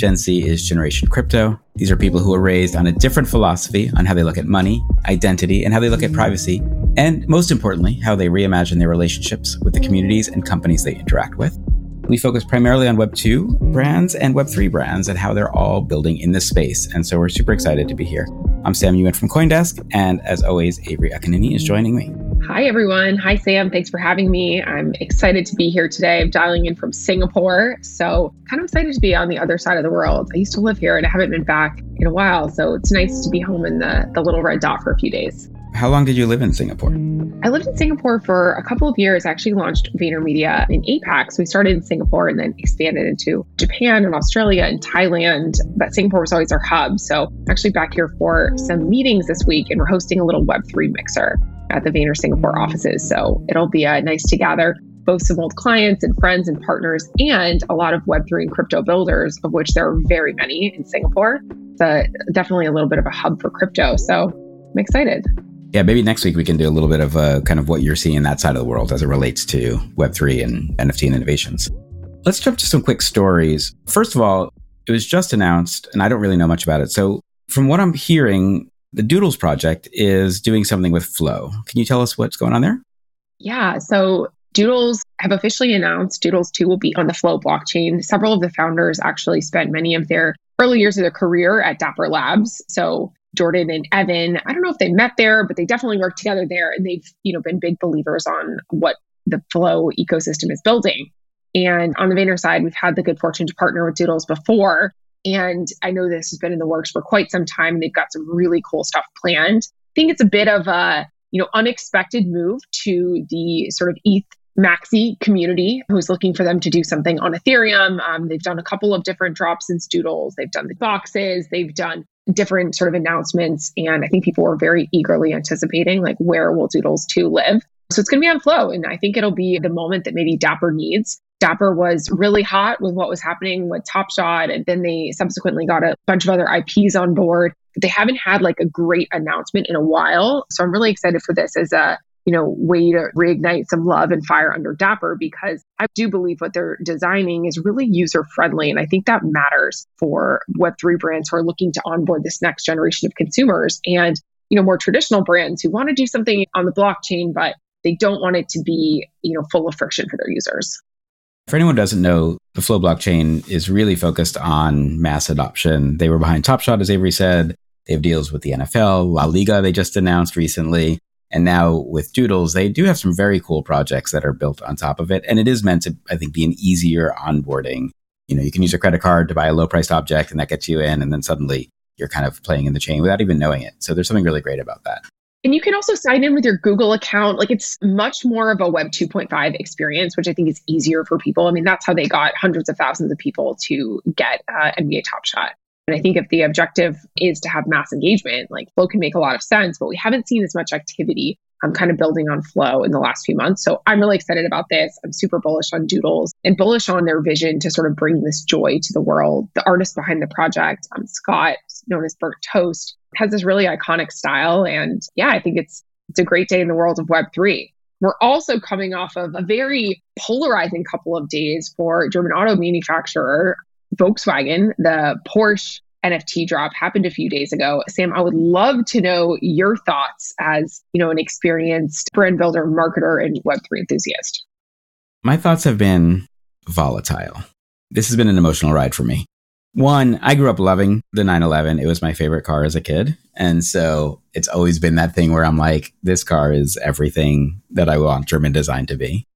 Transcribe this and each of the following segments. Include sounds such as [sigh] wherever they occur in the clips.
Gen C is Generation Crypto. These are people who are raised on a different philosophy on how they look at money, identity, and how they look at privacy, and most importantly, how they reimagine their relationships with the communities and companies they interact with. We focus primarily on Web 2 brands and Web 3 brands and how they're all building in this space. And so we're super excited to be here. I'm Sam Ewan from Coindesk, and as always, Avery Akkineni is joining me. Hi, everyone. Hi, Sam. Thanks for having me. I'm excited to be here today. I'm dialing in from Singapore. So, kind of excited to be on the other side of the world. I used to live here and I haven't been back in a while. So, it's nice to be home in the, the little red dot for a few days. How long did you live in Singapore? I lived in Singapore for a couple of years. I actually launched VaynerMedia in APAC. So we started in Singapore and then expanded into Japan and Australia and Thailand. But Singapore was always our hub. So I'm actually back here for some meetings this week and we're hosting a little Web3 mixer at the Vayner Singapore offices. So it'll be uh, nice to gather both some old clients and friends and partners and a lot of Web3 and crypto builders, of which there are very many in Singapore. It's a, definitely a little bit of a hub for crypto. So I'm excited. Yeah, maybe next week we can do a little bit of uh, kind of what you're seeing that side of the world as it relates to Web3 and NFT and innovations. Let's jump to some quick stories. First of all, it was just announced, and I don't really know much about it. So, from what I'm hearing, the Doodles project is doing something with Flow. Can you tell us what's going on there? Yeah. So, Doodles have officially announced Doodles 2 will be on the Flow blockchain. Several of the founders actually spent many of their early years of their career at Dapper Labs. So, Jordan and Evan. I don't know if they met there, but they definitely worked together there and they've, you know, been big believers on what the Flow ecosystem is building. And on the Vayner side, we've had the good fortune to partner with Doodles before. And I know this has been in the works for quite some time. And they've got some really cool stuff planned. I think it's a bit of a, you know, unexpected move to the sort of ETH maxi community who's looking for them to do something on Ethereum. Um, they've done a couple of different drops since Doodles. They've done the boxes. They've done different sort of announcements. And I think people were very eagerly anticipating, like, where will Doodles 2 live? So it's going to be on Flow. And I think it'll be the moment that maybe Dapper needs. Dapper was really hot with what was happening with Top Shot. And then they subsequently got a bunch of other IPs on board. They haven't had like a great announcement in a while. So I'm really excited for this as a you know, way to reignite some love and fire under Dapper because I do believe what they're designing is really user friendly. And I think that matters for Web3 brands who are looking to onboard this next generation of consumers and, you know, more traditional brands who want to do something on the blockchain, but they don't want it to be, you know, full of friction for their users. For anyone who doesn't know, the Flow blockchain is really focused on mass adoption. They were behind Top Shot, as Avery said. They have deals with the NFL, La Liga, they just announced recently. And now with Doodles, they do have some very cool projects that are built on top of it. And it is meant to, I think, be an easier onboarding. You know, you can use a credit card to buy a low priced object and that gets you in. And then suddenly you're kind of playing in the chain without even knowing it. So there's something really great about that. And you can also sign in with your Google account. Like it's much more of a Web 2.5 experience, which I think is easier for people. I mean, that's how they got hundreds of thousands of people to get uh, NBA Top Shot. And I think if the objective is to have mass engagement, like Flow can make a lot of sense, but we haven't seen as much activity. I'm kind of building on Flow in the last few months. So I'm really excited about this. I'm super bullish on Doodles and bullish on their vision to sort of bring this joy to the world. The artist behind the project, um, Scott, known as burnt toast, has this really iconic style. And yeah, I think it's it's a great day in the world of Web3. We're also coming off of a very polarizing couple of days for German auto manufacturer Volkswagen. The Porsche NFT drop happened a few days ago. Sam, I would love to know your thoughts as, you know, an experienced brand builder, marketer, and Web3 enthusiast. My thoughts have been volatile. This has been an emotional ride for me. One, I grew up loving the 911. It was my favorite car as a kid. And so it's always been that thing where I'm like, this car is everything that I want German design to be.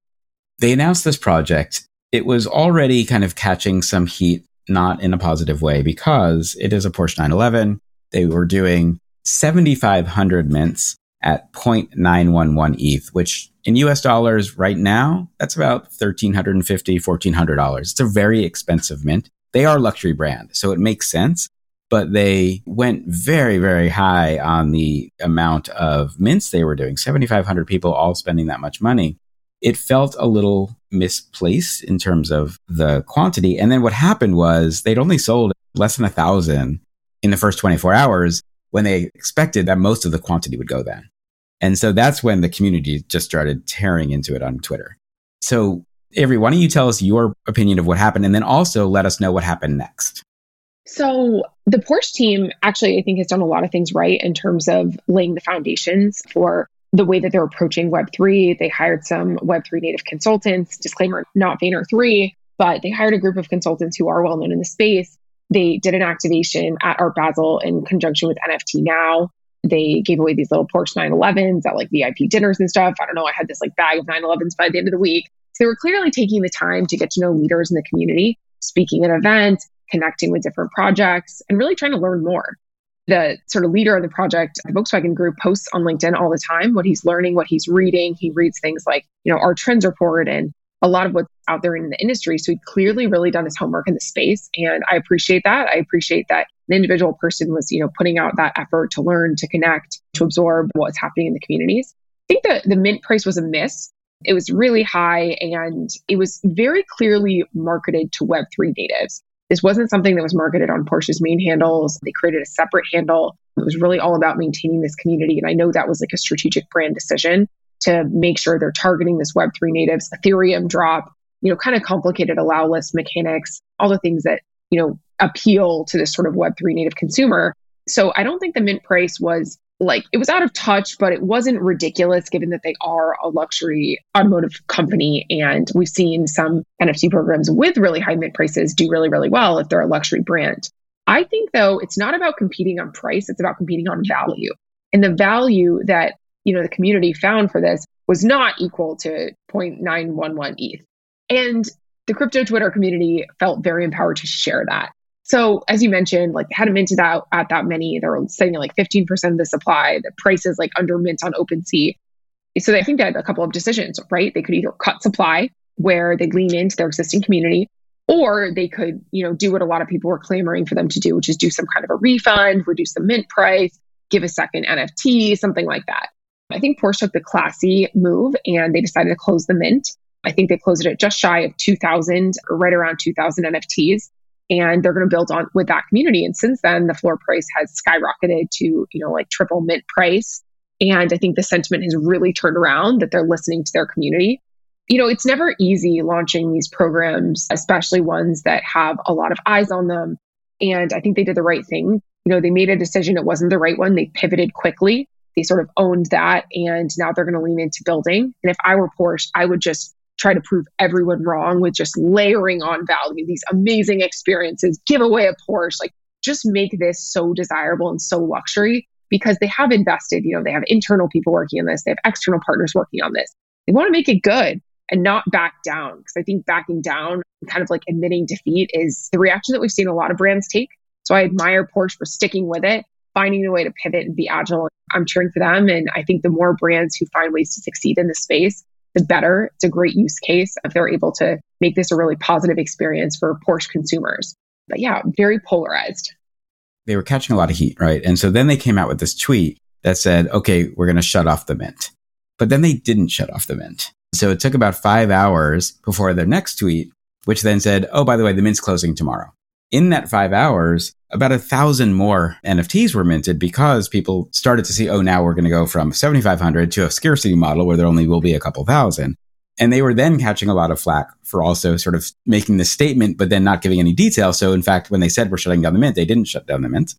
They announced this project. It was already kind of catching some heat, not in a positive way, because it is a Porsche 911. They were doing 7,500 mints at 0.911 ETH, which in US dollars right now, that's about $1,350, $1,400. It's a very expensive mint. They are luxury brand, so it makes sense. But they went very, very high on the amount of mints they were doing 7,500 people all spending that much money. It felt a little misplaced in terms of the quantity. And then what happened was they'd only sold less than a thousand in the first 24 hours when they expected that most of the quantity would go then. And so that's when the community just started tearing into it on Twitter. So, Avery, why don't you tell us your opinion of what happened and then also let us know what happened next? So, the Porsche team actually, I think, has done a lot of things right in terms of laying the foundations for the way that they're approaching Web3. They hired some Web3 native consultants, disclaimer, not Vayner3, but they hired a group of consultants who are well known in the space. They did an activation at Art Basel in conjunction with NFT Now they gave away these little Porsche 911s at like VIP dinners and stuff. I don't know. I had this like bag of 911s by the end of the week. So they were clearly taking the time to get to know leaders in the community, speaking at events, connecting with different projects, and really trying to learn more. The sort of leader of the project, the Volkswagen Group, posts on LinkedIn all the time what he's learning, what he's reading. He reads things like, you know, our trends report and a lot of what's out there in the industry. So he clearly really done his homework in the space. And I appreciate that. I appreciate that the individual person was, you know, putting out that effort to learn, to connect, to absorb what's happening in the communities. I think that the mint price was a miss. It was really high and it was very clearly marketed to Web3 natives. This wasn't something that was marketed on Porsche's main handles. They created a separate handle. It was really all about maintaining this community. And I know that was like a strategic brand decision to make sure they're targeting this Web3 natives. Ethereum drop, you know, kind of complicated allow list mechanics, all the things that, you know, appeal to this sort of Web3 native consumer. So I don't think the mint price was like it was out of touch, but it wasn't ridiculous given that they are a luxury automotive company. And we've seen some NFT programs with really high mint prices do really, really well if they're a luxury brand. I think though, it's not about competing on price, it's about competing on value. And the value that, you know, the community found for this was not equal to 0.911 ETH. And the crypto Twitter community felt very empowered to share that. So as you mentioned, like hadn't minted out at that many. They're saying like 15% of the supply. The price is like under mint on OpenSea. So I think they had a couple of decisions, right? They could either cut supply where they lean into their existing community, or they could, you know, do what a lot of people were clamoring for them to do, which is do some kind of a refund, reduce the mint price, give a second NFT, something like that. I think Porsche took the classy move and they decided to close the mint. I think they closed it at just shy of 2,000 or right around 2,000 NFTs and they're going to build on with that community. And since then, the floor price has skyrocketed to, you know, like triple mint price. And I think the sentiment has really turned around that they're listening to their community. You know, it's never easy launching these programs, especially ones that have a lot of eyes on them. And I think they did the right thing. You know, they made a decision, it wasn't the right one. They pivoted quickly. They sort of owned that. And now they're going to lean into building. And if I were Porsche, I would just try to prove everyone wrong with just layering on value, these amazing experiences, give away a Porsche, like just make this so desirable and so luxury because they have invested, you know, they have internal people working on this, they have external partners working on this. They want to make it good and not back down because I think backing down, kind of like admitting defeat, is the reaction that we've seen a lot of brands take. So I admire Porsche for sticking with it, finding a way to pivot and be agile. I'm cheering for them. And I think the more brands who find ways to succeed in this space, the better. It's a great use case if they're able to make this a really positive experience for Porsche consumers. But yeah, very polarized. They were catching a lot of heat, right? And so then they came out with this tweet that said, okay, we're going to shut off the mint. But then they didn't shut off the mint. So it took about five hours before their next tweet, which then said, oh, by the way, the mint's closing tomorrow. In that five hours, about a thousand more NFTs were minted because people started to see, oh, now we're going to go from 7,500 to a scarcity model where there only will be a couple thousand. And they were then catching a lot of flack for also sort of making the statement, but then not giving any detail. So, in fact, when they said we're shutting down the mint, they didn't shut down the mint.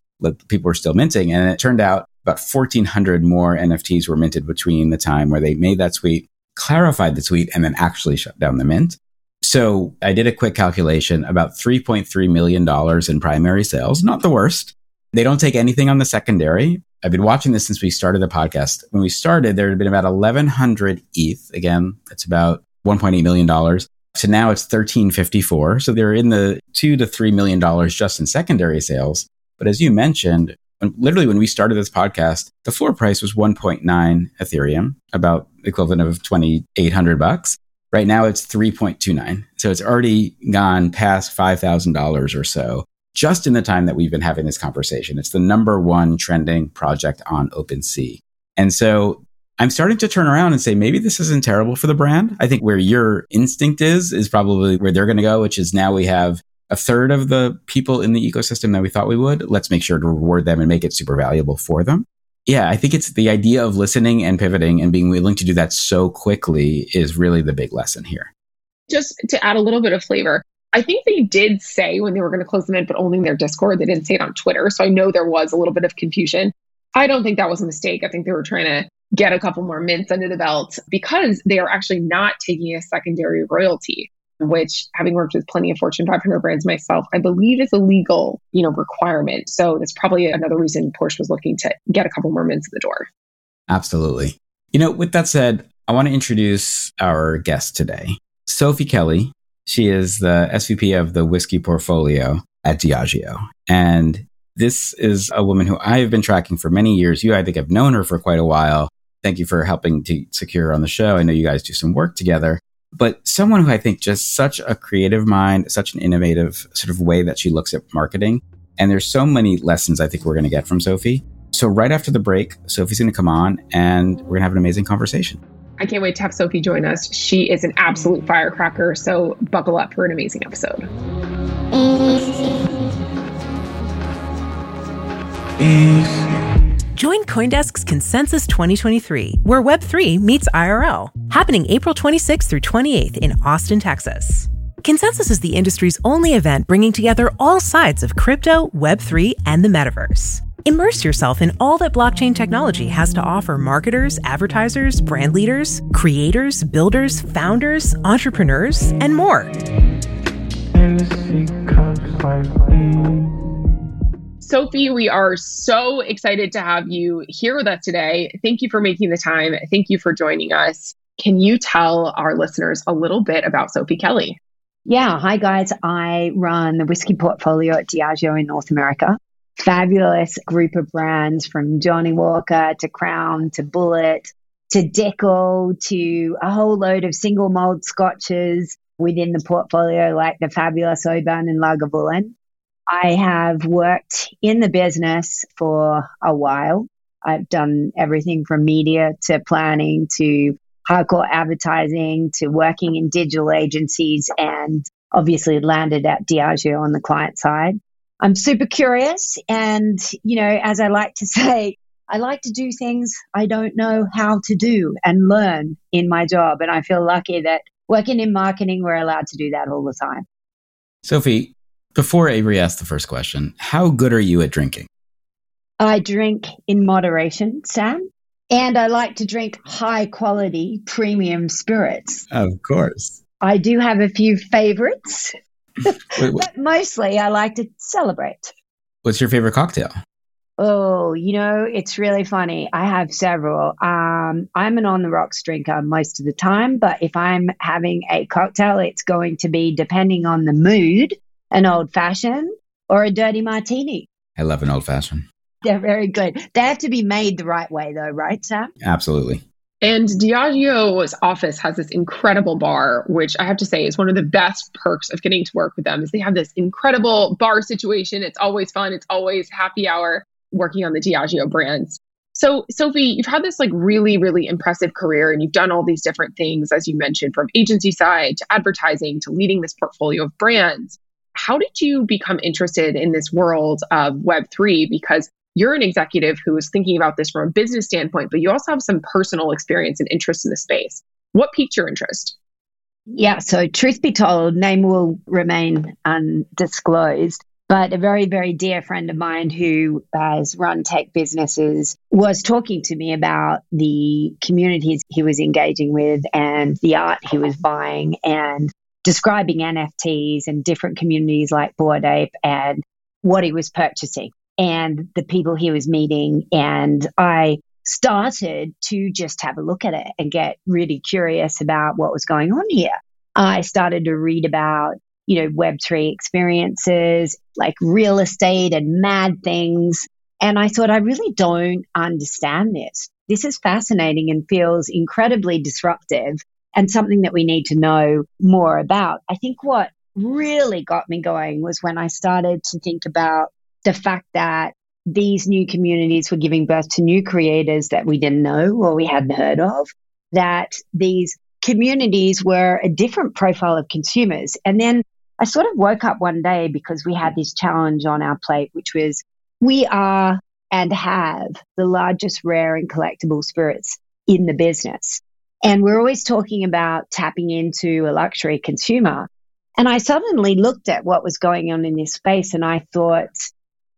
People were still minting. And it turned out about 1,400 more NFTs were minted between the time where they made that tweet, clarified the tweet, and then actually shut down the mint. So I did a quick calculation about $3.3 million in primary sales, not the worst. They don't take anything on the secondary. I've been watching this since we started the podcast. When we started, there had been about 1,100 ETH. Again, that's about $1.8 million. So now it's 1354. So they're in the two to $3 million just in secondary sales. But as you mentioned, literally when we started this podcast, the floor price was 1.9 Ethereum, about equivalent of 2,800 bucks. Right now it's 3.29. So it's already gone past $5,000 or so just in the time that we've been having this conversation. It's the number one trending project on OpenSea. And so I'm starting to turn around and say, maybe this isn't terrible for the brand. I think where your instinct is, is probably where they're going to go, which is now we have a third of the people in the ecosystem that we thought we would. Let's make sure to reward them and make it super valuable for them. Yeah, I think it's the idea of listening and pivoting and being willing to do that so quickly is really the big lesson here. Just to add a little bit of flavor, I think they did say when they were going to close the mint, but only in their Discord. They didn't say it on Twitter. So I know there was a little bit of confusion. I don't think that was a mistake. I think they were trying to get a couple more mints under the belt because they are actually not taking a secondary royalty which having worked with plenty of Fortune 500 brands myself, I believe is a legal, you know, requirement. So that's probably another reason Porsche was looking to get a couple more mints in the door. Absolutely. You know, with that said, I want to introduce our guest today, Sophie Kelly. She is the SVP of the whiskey portfolio at Diageo. And this is a woman who I have been tracking for many years. You, I think, have known her for quite a while. Thank you for helping to secure her on the show. I know you guys do some work together but someone who I think just such a creative mind, such an innovative sort of way that she looks at marketing. And there's so many lessons I think we're going to get from Sophie. So right after the break, Sophie's going to come on and we're going to have an amazing conversation. I can't wait to have Sophie join us. She is an absolute firecracker. So buckle up for an amazing episode. Join Coindesk's Consensus 2023, where Web3 meets IRL, happening April 26th through 28th in Austin, Texas. Consensus is the industry's only event bringing together all sides of crypto, Web3, and the metaverse. Immerse yourself in all that blockchain technology has to offer marketers, advertisers, brand leaders, creators, builders, founders, entrepreneurs, and more. Sophie, we are so excited to have you here with us today. Thank you for making the time. Thank you for joining us. Can you tell our listeners a little bit about Sophie Kelly? Yeah. Hi, guys. I run the whiskey portfolio at Diageo in North America. Fabulous group of brands from Johnnie Walker to Crown to Bulleit to Dickel to a whole load of single malt scotches within the portfolio, like the fabulous Oban and Lagavulin. I have worked in the business for a while. I've done everything from media to planning to hardcore advertising to working in digital agencies and obviously landed at Diageo on the client side. I'm super curious. And, you know, as I like to [laughs] say, I like to do things I don't know how to do and learn in my job. And I feel lucky that working in marketing, we're allowed to do that all the time. Sophie, before Avery asks the first question, how good are you at drinking? I drink in moderation, Sam. And I like to drink high quality premium spirits. Of course. I do have a few favorites, [laughs] [laughs] but mostly I like to celebrate. What's your favorite cocktail? Oh, you know, it's really funny. I have several. Um, I'm an on the rocks drinker most of the time, but if I'm having a cocktail, it's going to be depending on the mood an old fashioned or a dirty martini. I love an old fashioned. They're very good. They have to be made the right way, though, right, Sam? Absolutely. And Diageo's office has this incredible bar, which I have to say is one of the best perks of getting to work with them. Is they have this incredible bar situation. It's always fun. It's always happy hour working on the Diageo brands. So, Sophie, you've had this like really, really impressive career and you've done all these different things, as you mentioned, from agency side to advertising to leading this portfolio of brands. How did you become interested in this world of Web3? Because you're an executive who is thinking about this from a business standpoint, but you also have some personal experience and interest in the space. What piqued your interest? Yeah, so truth be told, name will remain undisclosed. But a very, very dear friend of mine who has run tech businesses was talking to me about the communities he was engaging with and the art he was buying and describing NFTs and different communities like Bored Ape and what he was purchasing and the people he was meeting. And I started to just have a look at it and get really curious about what was going on here. I started to read about you know, Web3 experiences, like real estate and mad things. And I thought, I really don't understand this. This is fascinating and feels incredibly disruptive and something that we need to know more about. I think what really got me going was when I started to think about the fact that these new communities were giving birth to new creators that we didn't know or we hadn't heard of, that these communities were a different profile of consumers. And then I sort of woke up one day because we had this challenge on our plate, which was we are and have the largest rare and collectible spirits in the business. And we're always talking about tapping into a luxury consumer. And I suddenly looked at what was going on in this space and I thought,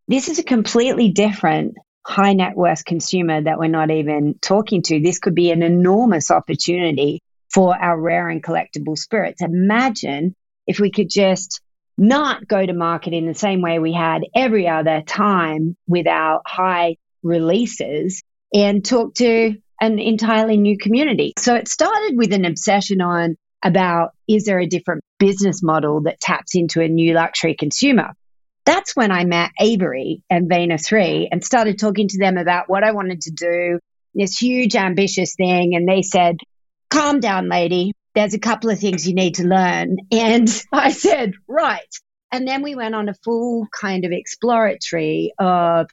this is a completely different high net worth consumer that we're not even talking to. This could be an enormous opportunity for our rare and collectible spirits. Imagine if we could just not go to market in the same way we had every other time with our high releases and talk to an entirely new community. So it started with an obsession on about is there a different business model that taps into a new luxury consumer? That's when I met Avery and Vayner 3 and started talking to them about what I wanted to do, this huge ambitious thing. And they said, calm down, lady there's a couple of things you need to learn. [laughs] And I said, right. And then we went on a full kind of exploratory of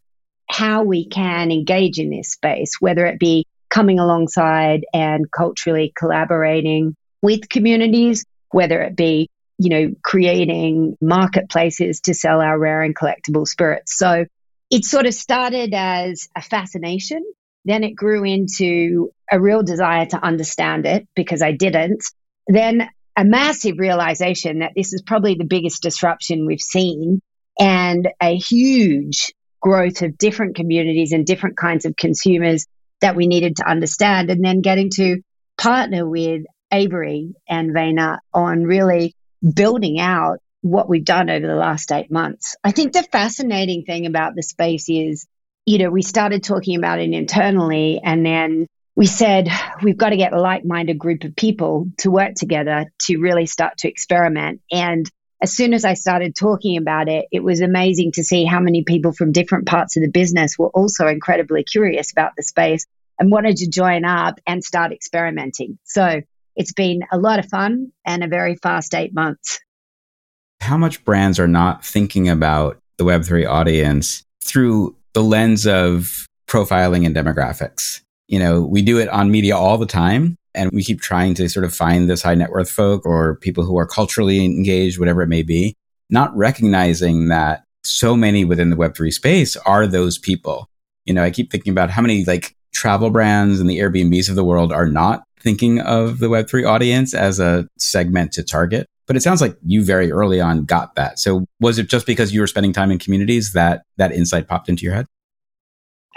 how we can engage in this space, whether it be coming alongside and culturally collaborating with communities, whether it be, you know, creating marketplaces to sell our rare and collectible spirits. So it sort of started as a fascination then it grew into a real desire to understand it because I didn't. Then a massive realization that this is probably the biggest disruption we've seen and a huge growth of different communities and different kinds of consumers that we needed to understand. And then getting to partner with Avery and Vayner on really building out what we've done over the last eight months. I think the fascinating thing about the space is you know, we started talking about it internally and then we said we've got to get a like-minded group of people to work together to really start to experiment and as soon as I started talking about it, it was amazing to see how many people from different parts of the business were also incredibly curious about the space and wanted to join up and start experimenting. So it's been a lot of fun and a very fast eight months. How much brands are not thinking about the Web3 audience through the lens of profiling and demographics. You know, we do it on media all the time and we keep trying to sort of find this high net worth folk or people who are culturally engaged, whatever it may be, not recognizing that so many within the Web3 space are those people. You know, I keep thinking about how many like travel brands and the Airbnbs of the world are not thinking of the Web3 audience as a segment to target. But it sounds like you very early on got that. So was it just because you were spending time in communities that that insight popped into your head?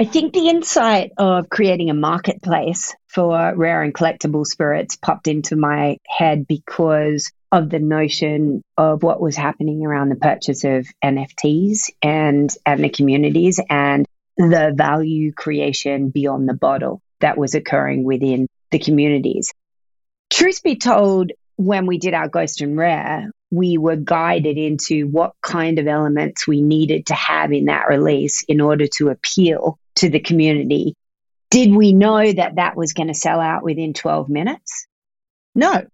I think the insight of creating a marketplace for rare and collectible spirits popped into my head because of the notion of what was happening around the purchase of NFTs and and the communities and the value creation beyond the bottle that was occurring within the communities. Truth be told, when we did our Ghost and Rare, we were guided into what kind of elements we needed to have in that release in order to appeal to the community. Did we know that that was going to sell out within 12 minutes? No.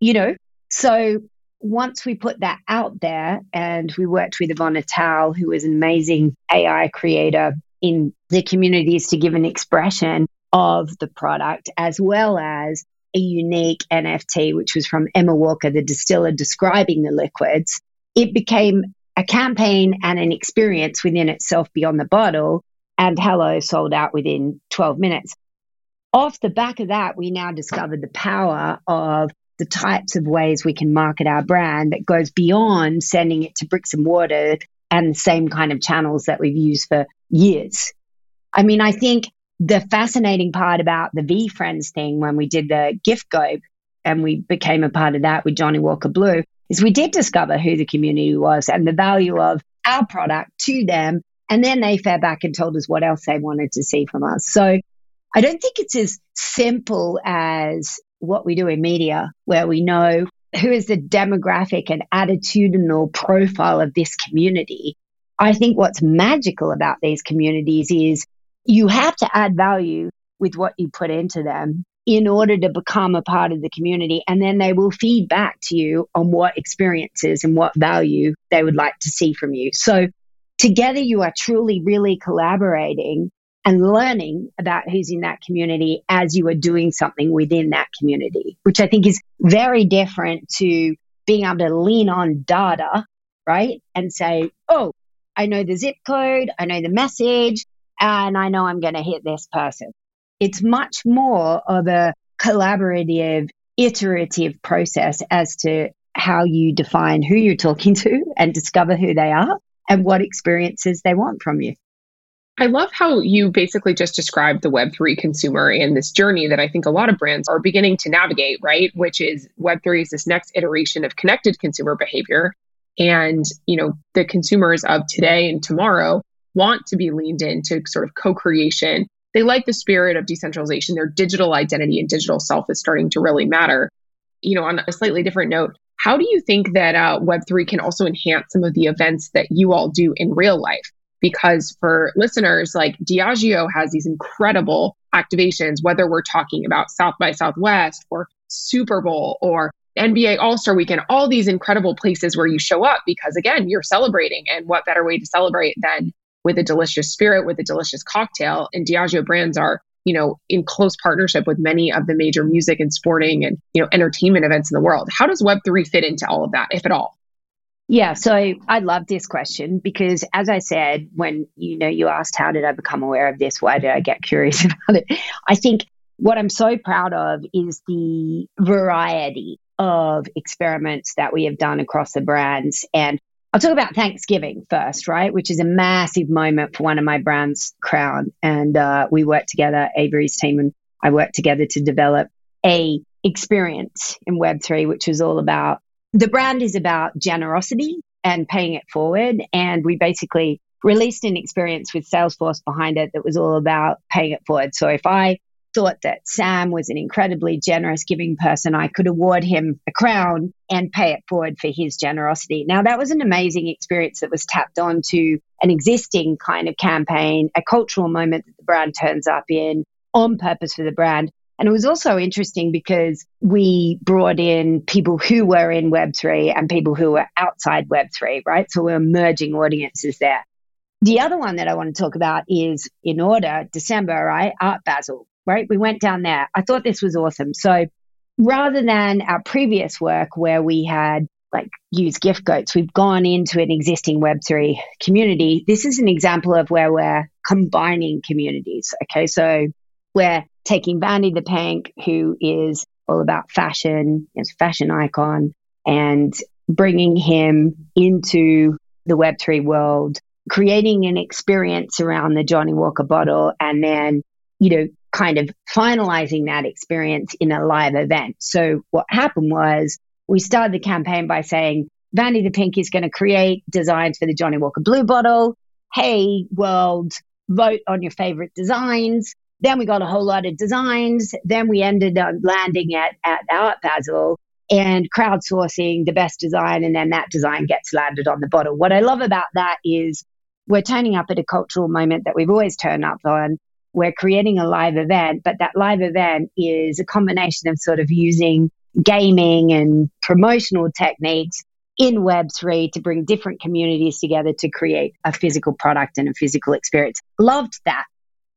You know, so once we put that out there and we worked with Ivona Tau, was an amazing AI creator in the communities to give an expression of the product, as well as a unique NFT, which was from Emma Walker, the distiller, describing the liquids. it became a campaign and an experience within itself beyond the bottle. And Hello sold out within 12 minutes. Off the back of that, we now discovered the power of the types of ways we can market our brand that goes beyond sending it to bricks and mortar and the same kind of channels that we've used for years. I mean, I think the fascinating part about the VeeFriends thing when we did the gift go and we became a part of that with Johnnie Walker Blue is we did discover who the community was and the value of our product to them. And then they fed back and told us what else they wanted to see from us. So I don't think it's as simple as what we do in media, where we know who is the demographic and attitudinal profile of this community. I think what's magical about these communities is you have to add value with what you put into them in order to become a part of the community. And then they will feed back to you on what experiences and what value they would like to see from you. So together you are truly, really collaborating and learning about who's in that community as you are doing something within that community, which I think is very different to being able to lean on data, right? And say, oh, I know the zip code, I know the message, and I know I'm going to hit this person. It's much more of a collaborative, iterative process as to how you define who you're talking to and discover who they are and what experiences they want from you. I love how you basically just described the Web3 consumer and this journey that I think a lot of brands are beginning to navigate, right? Which is Web3 is this next iteration of connected consumer behavior. And, you know, the consumers of today and tomorrow want to be leaned into sort of co creation. They like the spirit of decentralization. Their digital identity and digital self is starting to really matter. You know, on a slightly different note, how do you think that uh, Web3 can also enhance some of the events that you all do in real life? because for listeners, like Diageo has these incredible activations, whether we're talking about South by Southwest or Super Bowl or NBA All Star Weekend, all these incredible places where you show up because, again, you're celebrating. And what better way to celebrate than with a delicious spirit, with a delicious cocktail? And Diageo brands are, you know, in close partnership with many of the major music and sporting and, you know, entertainment events in the world. How does Web3 fit into all of that, if at all? Yeah, so I love this question because as I said, when you know you asked how did I become aware of this, why did I get [laughs] curious about it? I think what I'm so proud of is the variety of experiments that we have done across the brands. And I'll talk about Thanksgiving first, right? Which is a massive moment for one of my brands, Crown. And uh, we worked together, Avery's team and I worked together to develop a experience in Web3, which was all about the brand is about generosity and paying it forward. And we basically released an experience with Salesforce behind it that was all about paying it forward. So if I thought that Sam was an incredibly generous, giving person, I could award him a crown and pay it forward for his generosity. Now, that was an amazing experience that was tapped onto an existing kind of campaign, a cultural moment that the brand turns up in on purpose for the brand. And it was also interesting because we brought in people who were in Web3 and people who were outside Web3, right? So we're merging audiences there. The other one that I want to talk about is in order, December, right? Art Basel, right? We went down there. I thought this was awesome. So rather than our previous work where we had like use gift goats, we've gone into an existing Web3 community. This is an example of where we're combining communities. Okay. So we're taking Vandy the Pink, who is all about fashion, is a fashion icon, and bringing him into the Web3 world, creating an experience around the Johnnie Walker bottle, and then, you know, kind of finalizing that experience in a live event. So what happened was we started the campaign by saying, Vandy the Pink is going to create designs for the Johnnie Walker Blue bottle. Hey, world, vote on your favorite designs. Then we got a whole lot of designs. Then we ended up landing at, at Art Basel and crowdsourcing the best design. And then that design gets landed on the bottle. What I love about that is we're turning up at a cultural moment that we've always turned up on. We're creating a live event, but that live event is a combination of sort of using gaming and promotional techniques in Web3 to bring different communities together to create a physical product and a physical experience. Loved that.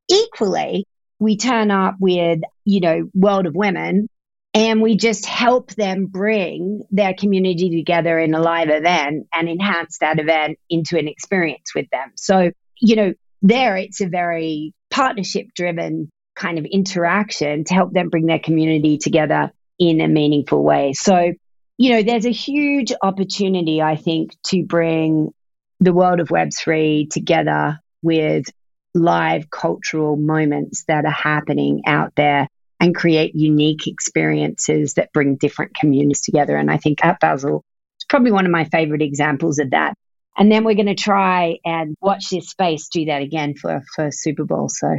Equally, we turn up with, you know, World of Women And we just help them bring their community together in a live event and enhance that event into an experience with them. So, you know, there it's a very partnership driven kind of interaction to help them bring their community together in a meaningful way. So, you know, there's a huge opportunity, I think, to bring the world of Web3 together with live cultural moments that are happening out there and create unique experiences that bring different communities together. And I think at Basel it's probably one of my favorite examples of that. And then we're going to try and watch this space do that again for, for Super Bowl. So,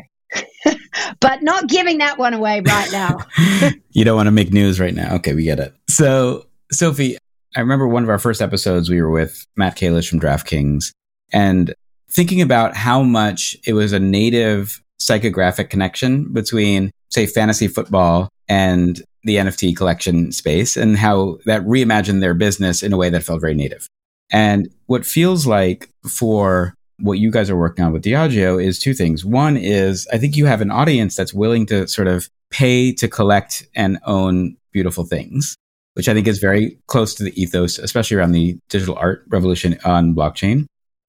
[laughs] but not giving that one away right now. [laughs] you don't want to make news right now. Okay, we get it. So, Sophie, I remember one of our first episodes, we were with Matt Kalish from DraftKings and thinking about how much it was a native psychographic connection between, say, fantasy football and the NFT collection space and how that reimagined their business in a way that felt very native. And what feels like for what you guys are working on with Diageo is two things. One is I think you have an audience that's willing to sort of pay to collect and own beautiful things which I think is very close to the ethos, especially around the digital art revolution on blockchain.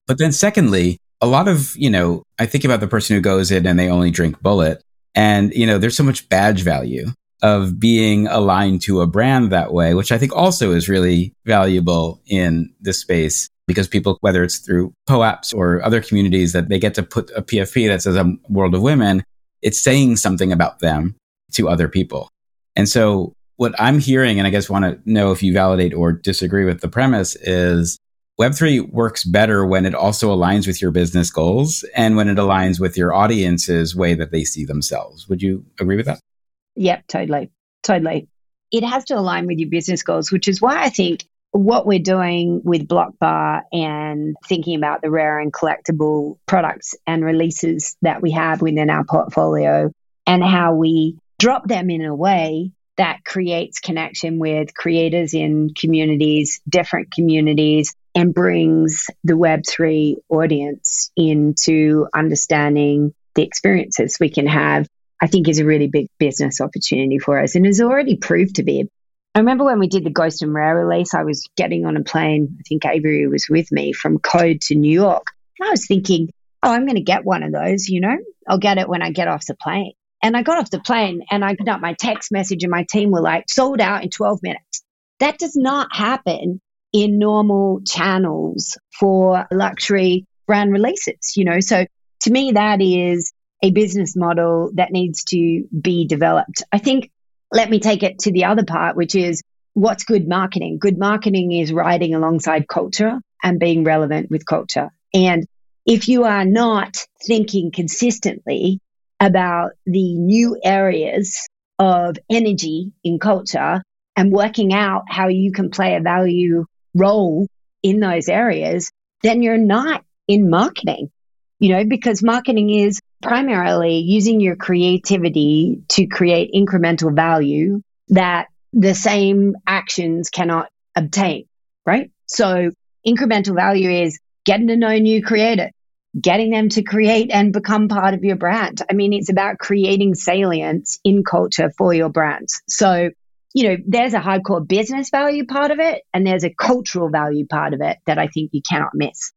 But then secondly, a lot of, you know, I think about the person who goes in and they only drink Bulleit And, you know, there's so much badge value of being aligned to a brand that way, which I think also is really valuable in this space because people, whether it's through POAPs or other communities that they get to put a PFP that says a world of women, it's saying something about them to other people. And so what I'm hearing, and I guess want to know if you validate or disagree with the premise, is Web3 works better when it also aligns with your business goals and when it aligns with your audience's way that they see themselves. Would you agree with that? Yep, totally. Totally. It has to align with your business goals, which is why I think what we're doing with Blockbar and thinking about the rare and collectible products and releases that we have within our portfolio and how we drop them in a way that creates connection with creators in communities, different communities, and brings the Web3 audience into understanding the experiences we can have, I think is a really big business opportunity for us and has already proved to be. I remember when we did the Ghost and Rare release, I was getting on a plane, I think Avery was with me from Code to New York. And I was thinking, oh, I'm going to get one of those, you know, I'll get it when I get off the plane. And I got off the plane and I put up my text message and my team were like, sold out in 12 minutes. That does not happen in normal channels for luxury brand releases, you know? So to me, that is a business model that needs to be developed. I think, let me take it to the other part, which is what's good marketing? Good marketing is riding alongside culture and being relevant with culture. And if you are not thinking consistently about the new areas of energy in culture and working out how you can play a value role in those areas, then you're not in marketing, you know, because marketing is primarily using your creativity to create incremental value that the same actions cannot obtain, right? So incremental value is getting to know new creators, getting them to create and become part of your brand. I mean, it's about creating salience in culture for your brands. So, you know, there's a hardcore business value part of it, and there's a cultural value part of it that I think you cannot miss.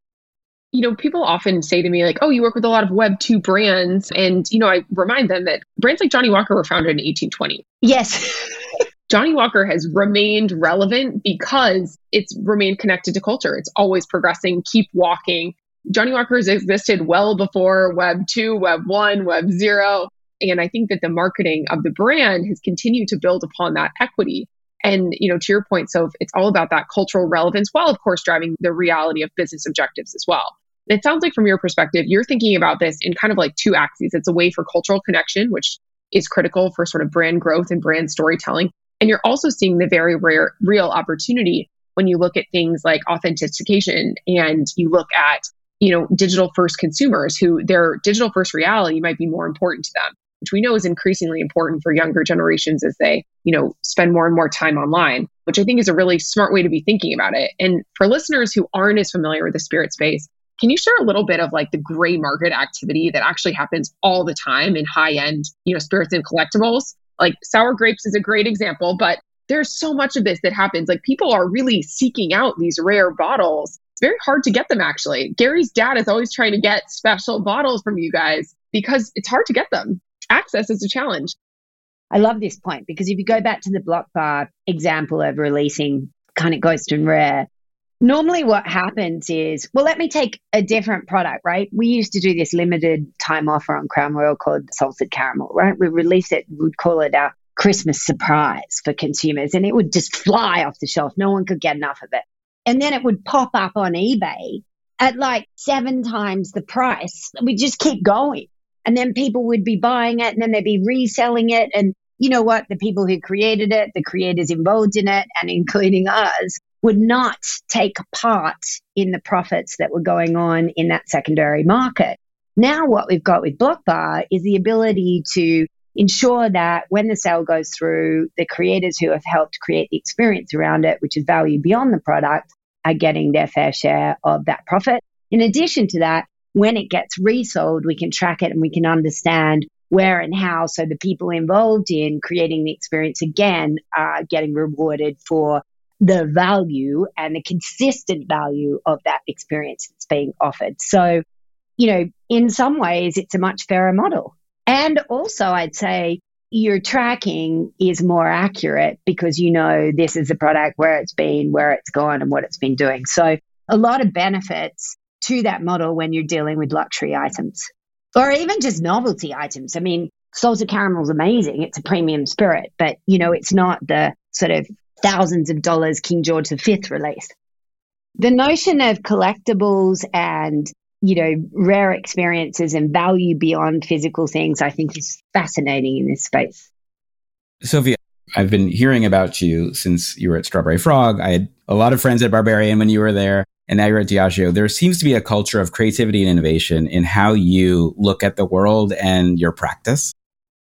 You know, people often say to me, like, oh, you work with a lot of Web 2 brands. And, you know, I remind them that brands like Johnnie Walker were founded in 1820. Yes. [laughs] Johnnie Walker has remained relevant because it's remained connected to culture. It's always progressing, keep walking. Johnnie Walker's existed well before Web 2, Web 1, Web 0. And I think that the marketing of the brand has continued to build upon that equity. And, you know, to your point, so it's all about that cultural relevance while, of course, driving the reality of business objectives as well. It sounds like from your perspective, you're thinking about this in kind of like two axes. It's a way for cultural connection, which is critical for sort of brand growth and brand storytelling. And you're also seeing the very rare, real opportunity when you look at things like authentication and you look at you know, digital first consumers who their digital first reality might be more important to them, which we know is increasingly important for younger generations as they, you know, spend more and more time online, which I think is a really smart way to be thinking about it. And for listeners who aren't as familiar with the spirit space, can you share a little bit of like the gray market activity that actually happens all the time in high end, you know, spirits and collectibles? Like sour grapes is a great example, but there's so much of this that happens. Like people are really seeking out these rare bottles. It's very hard to get them actually. Gary's dad is always trying to get special bottles from you guys because it's hard to get them. Access is a challenge. I love this point because if you go back to the Blockbar example of releasing kind of ghost and rare, normally what happens is, well, let me take a different product, right? We used to do this limited time offer on Crown Royal called Salted Caramel, right? We release it, we'd call it our Christmas surprise for consumers, and it would just fly off the shelf. No one could get enough of it. And then it would pop up on eBay at like seven times the price. We just keep going. And then people would be buying it and then they'd be reselling it. And you know what? The people who created it, the creators involved in it, and including us, would not take part in the profits that were going on in that secondary market. Now, what we've got with Blockbar is the ability to ensure that when the sale goes through, the creators who have helped create the experience around it, which is value beyond the product, are getting their fair share of that profit. In addition to that, when it gets resold, we can track it and we can understand where and how. So the people involved in creating the experience again are getting rewarded for the value and the consistent value of that experience that's being offered. So, you know, in some ways, it's a much fairer model. And also, I'd say your tracking is more accurate because you know this is a product, where it's been, where it's gone, and what it's been doing. So, a lot of benefits to that model when you're dealing with luxury items or even just novelty items. I mean, salted caramel is amazing. It's a premium spirit, but you know, it's not the sort of thousands of dollars King George V release. The notion of collectibles and you know rare experiences and value beyond physical things, I think, is fascinating in this space. Sophie, I've been hearing about you since you were at StrawberryFrog. I had a lot of friends at Barbarian when you were there, and now you're at Diageo. There seems to be a culture of creativity and innovation in how you look at the world and your practice.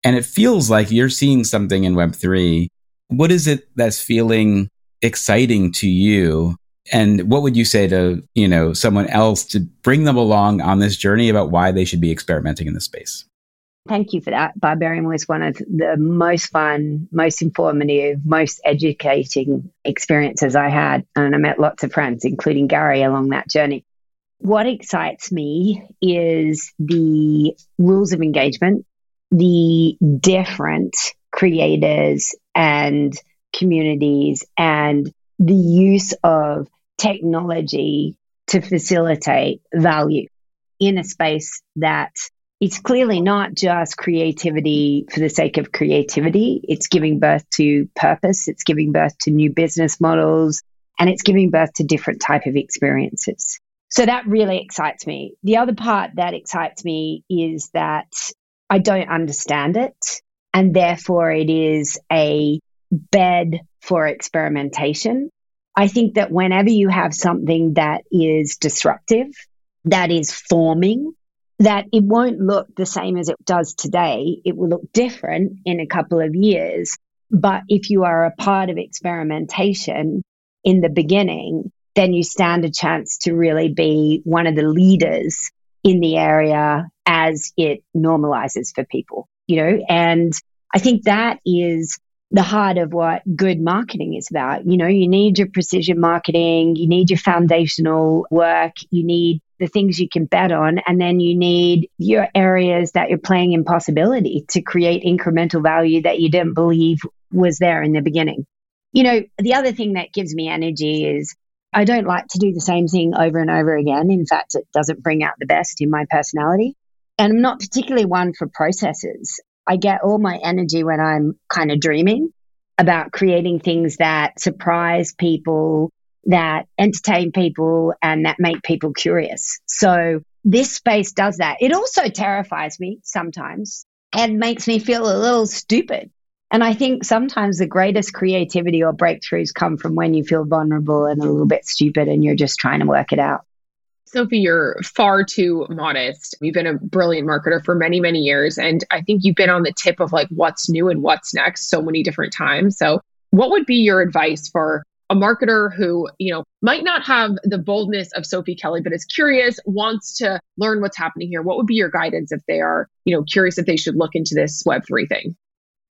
And it feels like you're seeing something in Web3 what is it that's feeling exciting to you? And what would you say to, you know, someone else to bring them along on this journey about why they should be experimenting in this space? Thank you for that. Barbarian was one of the most fun, most informative, most educating experiences I had. And I met lots of friends, including Gary, along that journey. What excites me is the rules of engagement, the different creators and communities and the use of technology to facilitate value in a space that it's clearly not just creativity for the sake of creativity. It's giving birth to purpose. It's giving birth to new business models and it's giving birth to different type of experiences. So that really excites me. The other part that excites me is that I don't understand it. And therefore, it is a bed for experimentation. I think that whenever you have something that is disruptive, that is forming, that it won't look the same as it does today. It will look different in a couple of years. But if you are a part of experimentation in the beginning, then you stand a chance to really be one of the leaders in the area as it normalizes for people you know, and I think that is the heart of what good marketing is about. You know, you need your precision marketing, you need your foundational work, you need the things you can bet on, and then you need your areas that you're playing in possibility to create incremental value that you didn't believe was there in the beginning. You know, the other thing that gives me energy is I don't like to do the same thing over and over again. In fact, it doesn't bring out the best in my personality. And I'm not particularly one for processes. I get all my energy when I'm kind of dreaming about creating things that surprise people, that entertain people, and that make people curious. So this space does that. It also terrifies me sometimes and makes me feel a little stupid. And I think sometimes the greatest creativity or breakthroughs come from when you feel vulnerable and a little bit stupid and you're just trying to work it out. Sophie, you're far too modest. You've been a brilliant marketer for many, many years. And I think you've been on the tip of like what's new and what's next so many different times. So, what would be your advice for a marketer who, you know, might not have the boldness of Sophie Kelly, but is curious, wants to learn what's happening here? What would be your guidance if they are, you know, curious if they should look into this Web3 thing?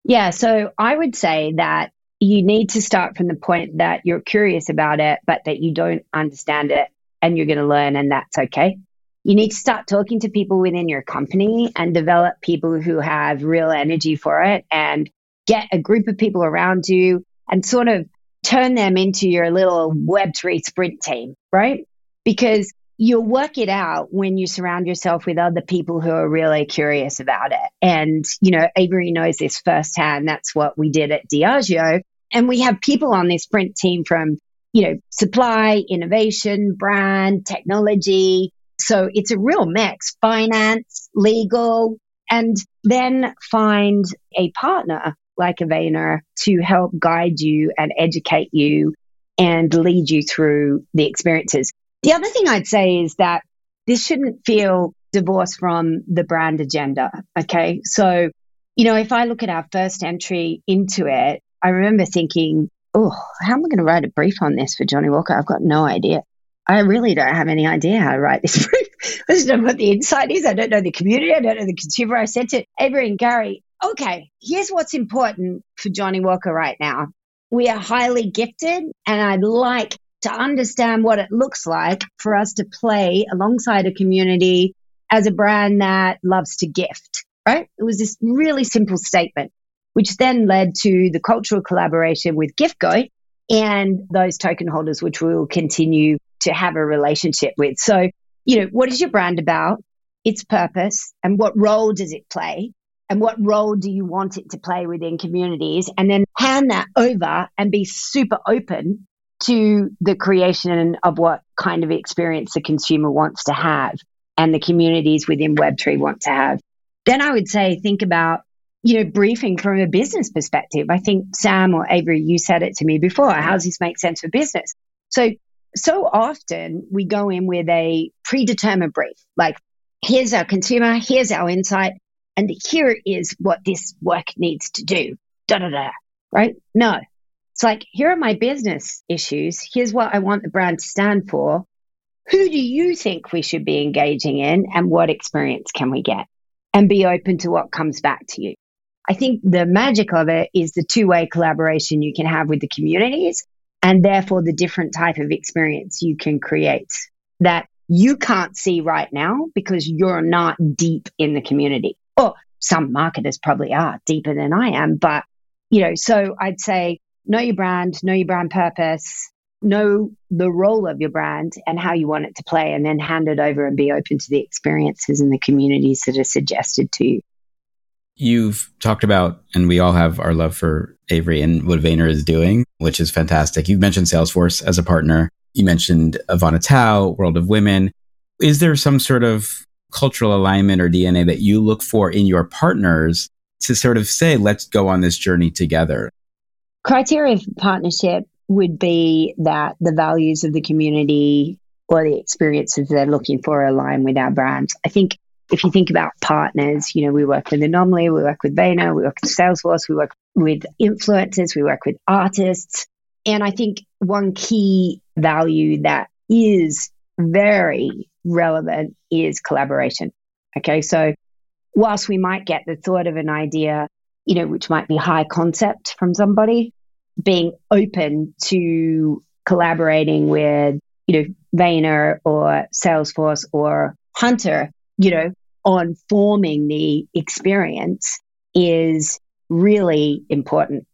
Yeah, so I would say that you need to start from the point that you're curious about it, but that you don't understand it and you're going to learn, and that's okay. You need to start talking to people within your company and develop people who have real energy for it and get a group of people around you and sort of turn them into your little Web3 sprint team, right? Because you'll work it out when you surround yourself with other people who are really curious about it. And, you know, Avery knows this firsthand. That's what we did at Diageo. And we have people on this sprint team from, you know, supply, innovation, brand, technology. So it's a real mix, finance, legal, and then find a partner like a Vayner to help guide you and educate you and lead you through the experiences. The other thing I'd say is that this shouldn't feel divorced from the brand agenda. Okay. So, you know, if I look at our first entry into it, I remember thinking, oh, how am I going to write a brief on this for Johnnie Walker? I've got no idea. I really don't have any idea how to write this [laughs] brief. I don't know what the insight is. I don't know the community. I don't know the consumer. I sent it. Avery and Gary, okay, here's what's important for Johnnie Walker right now. We are highly gifted, and I'd like to understand what it looks like for us to play alongside a community as a brand that loves to gift, right? It was this really simple statement, which then led to the cultural collaboration with GiftGo and those token holders, which we will continue to have a relationship with. So, you know, what is your brand about? Its purpose and what role does it play? And what role do you want it to play within communities? And then hand that over and be super open to the creation of what kind of experience the consumer wants to have and the communities within Web3 want to have. Then I would say think about, you know, briefing from a business perspective. I think Sam or Avery, you said it to me before. How does this make sense for business? So, so often we go in with a predetermined brief, like here's our consumer, here's our insight, and here is what this work needs to do. Da da da. Right? No, it's like, here are my business issues. Here's what I want the brand to stand for. Who do you think we should be engaging in and what experience can we get? And be open to what comes back to you. I think the magic of it is the two way collaboration you can have with the communities and therefore the different type of experience you can create that you can't see right now because you're not deep in the community. Or some marketers probably are deeper than I am. But, you know, so I'd say know your brand, know your brand purpose, know the role of your brand and how you want it to play, and then hand it over and be open to the experiences and the communities that are suggested to you. You've talked about, and we all have our love for Avery and what Vayner is doing, which is fantastic. You've mentioned Salesforce as a partner. You mentioned Ivona Tau, World of Women. Is there some sort of cultural alignment or DNA that you look for in your partners to sort of say, let's go on this journey together? Criteria for partnership would be that the values of the community or the experiences they're looking for align with our brand. I think if you think about partners, you know, we work with Anomaly, we work with Vayner, we work with Salesforce, we work with influencers, we work with artists. And I think one key value that is very relevant is collaboration. Okay. So whilst we might get the thought of an idea, you know, which might be high concept from somebody, being open to collaborating with, you know, Vayner or Salesforce or Hunter, you know, on forming the experience is really important.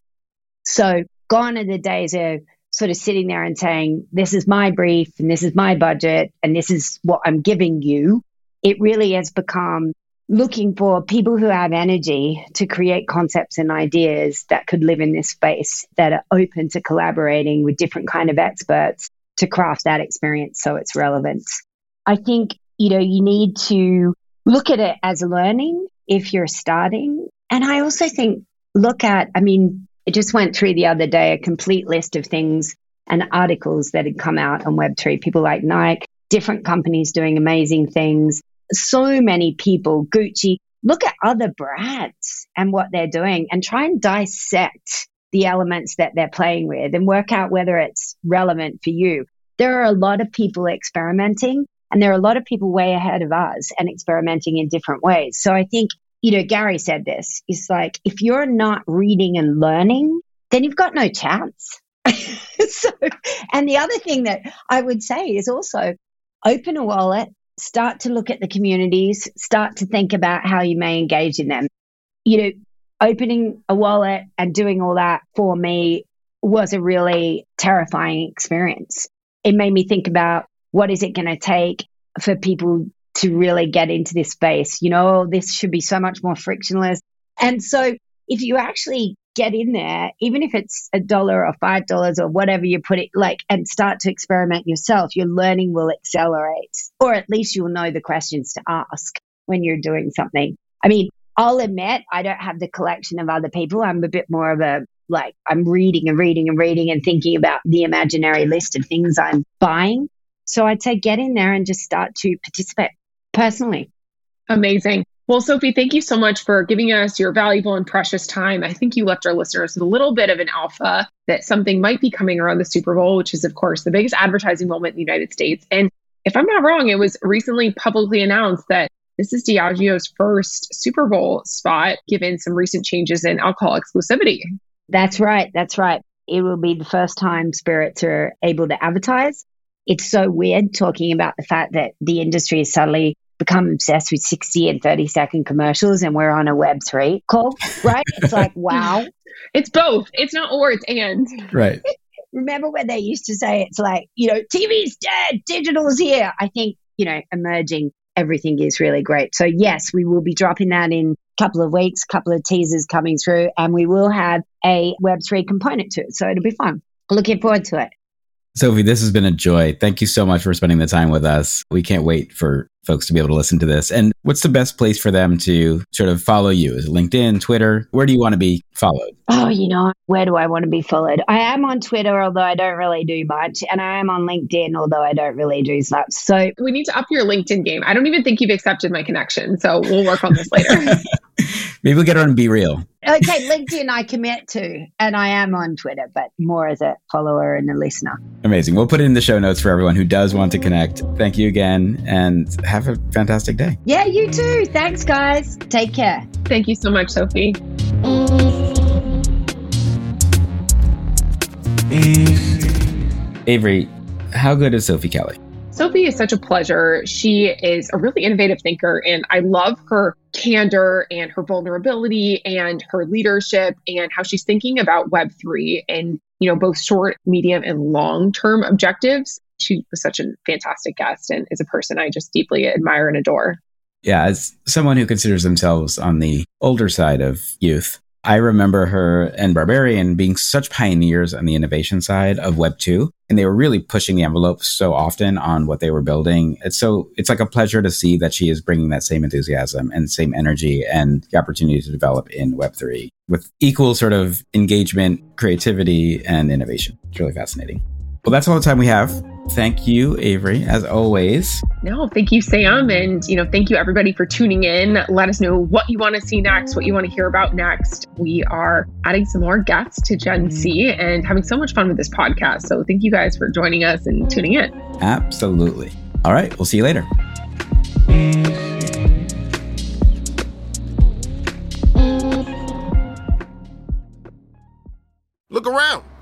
So gone are the days of sort of sitting there and saying, this is my brief and this is my budget and this is what I'm giving you. It really has become looking for people who have energy to create concepts and ideas that could live in this space that are open to collaborating with different kind of experts to craft that experience so it's relevant. I think, you know, you need to look at it as learning if you're starting. And I also think look at, I mean, I just went through the other day a complete list of things and articles that had come out on Web3. People like Nike, different companies doing amazing things so many people, Gucci, look at other brands and what they're doing and try and dissect the elements that they're playing with and work out whether it's relevant for you. There are a lot of people experimenting and there are a lot of people way ahead of us and experimenting in different ways. So I think you know, Gary said this. It's like if you're not reading and learning, then you've got no chance. [laughs] so, and the other thing that I would say is also open a wallet, start to look at the communities, start to think about how you may engage in them. You know, opening a wallet and doing all that for me was a really terrifying experience. It made me think about what is it going to take for people to really get into this space? You know, this should be so much more frictionless. And so if you actually get in there, even if it's a dollar or five dollars or whatever you put it like and start to experiment yourself, your learning will accelerate. Or at least you'll know the questions to ask when you're doing something. I mean, I'll admit I don't have the collection of other people. I'm a bit more of a like I'm reading and reading and reading and thinking about the imaginary list of things I'm buying. So I'd say get in there and just start to participate personally. Amazing. Well, Sophie, thank you so much for giving us your valuable and precious time. I think you left our listeners with a little bit of an alpha that something might be coming around the Super Bowl, which is, of course, the biggest advertising moment in the United States. And if I'm not wrong, it was recently publicly announced that this is Diageo's first Super Bowl spot, given some recent changes in alcohol exclusivity. That's right. That's right. It will be the first time spirits are able to advertise. It's so weird talking about the fact that the industry is suddenly become obsessed with 60 and 30 second commercials and we're on a web3 call, right? It's like, [laughs] wow. It's both. It's not or, it's and. Right. [laughs] Remember when they used to say it's like, you know, TV's dead, digital's here. I think, you know, emerging everything is really great. So yes, we will be dropping that in a couple of weeks, couple of teasers coming through, and we will have a Web3 component to it. So it'll be fun. Looking forward to it. Sophie, this has been a joy. Thank you so much for spending the time with us. We can't wait for folks to be able to listen to this. And what's the best place for them to sort of follow you? Is it LinkedIn, Twitter? Where do you want to be followed? Oh, you know, where do I want to be followed? I am on Twitter, although I don't really do much. And I am on LinkedIn, although I don't really do much. So we need to up your LinkedIn game. I don't even think you've accepted my connection. So we'll work on this later. [laughs] [laughs] Maybe we'll get on and be real. Okay, LinkedIn I commit to, and I am on Twitter, but more as a follower and a listener. Amazing. We'll put it in the show notes for everyone who does want to connect. Thank you again, and have a fantastic day. Yeah, you too. Thanks, guys. Take care. Thank you so much, Sophie. Avery, how good is Sophie Kelly? Sophie is such a pleasure. She is a really innovative thinker, and I love her candor and her vulnerability and her leadership and how she's thinking about Web3 and, you know, both short, medium, and long term objectives. She was such a fantastic guest and is a person I just deeply admire and adore. Yeah, as someone who considers themselves on the older side of youth, I remember her and Barbarian being such pioneers on the innovation side of Web 2. And they were really pushing the envelope so often on what they were building. It's so, it's like a pleasure to see that she is bringing that same enthusiasm and same energy and the opportunity to develop in Web 3 with equal sort of engagement, creativity, and innovation. It's really fascinating. Well, that's all the time we have. Thank you, Avery, as always. No, thank you, Sam. And, you know, thank you everybody for tuning in. Let us know what you want to see next, what you want to hear about next. We are adding some more guests to Gen C and having so much fun with this podcast. So thank you guys for joining us and tuning in. Absolutely. All right. We'll see you later. Look around.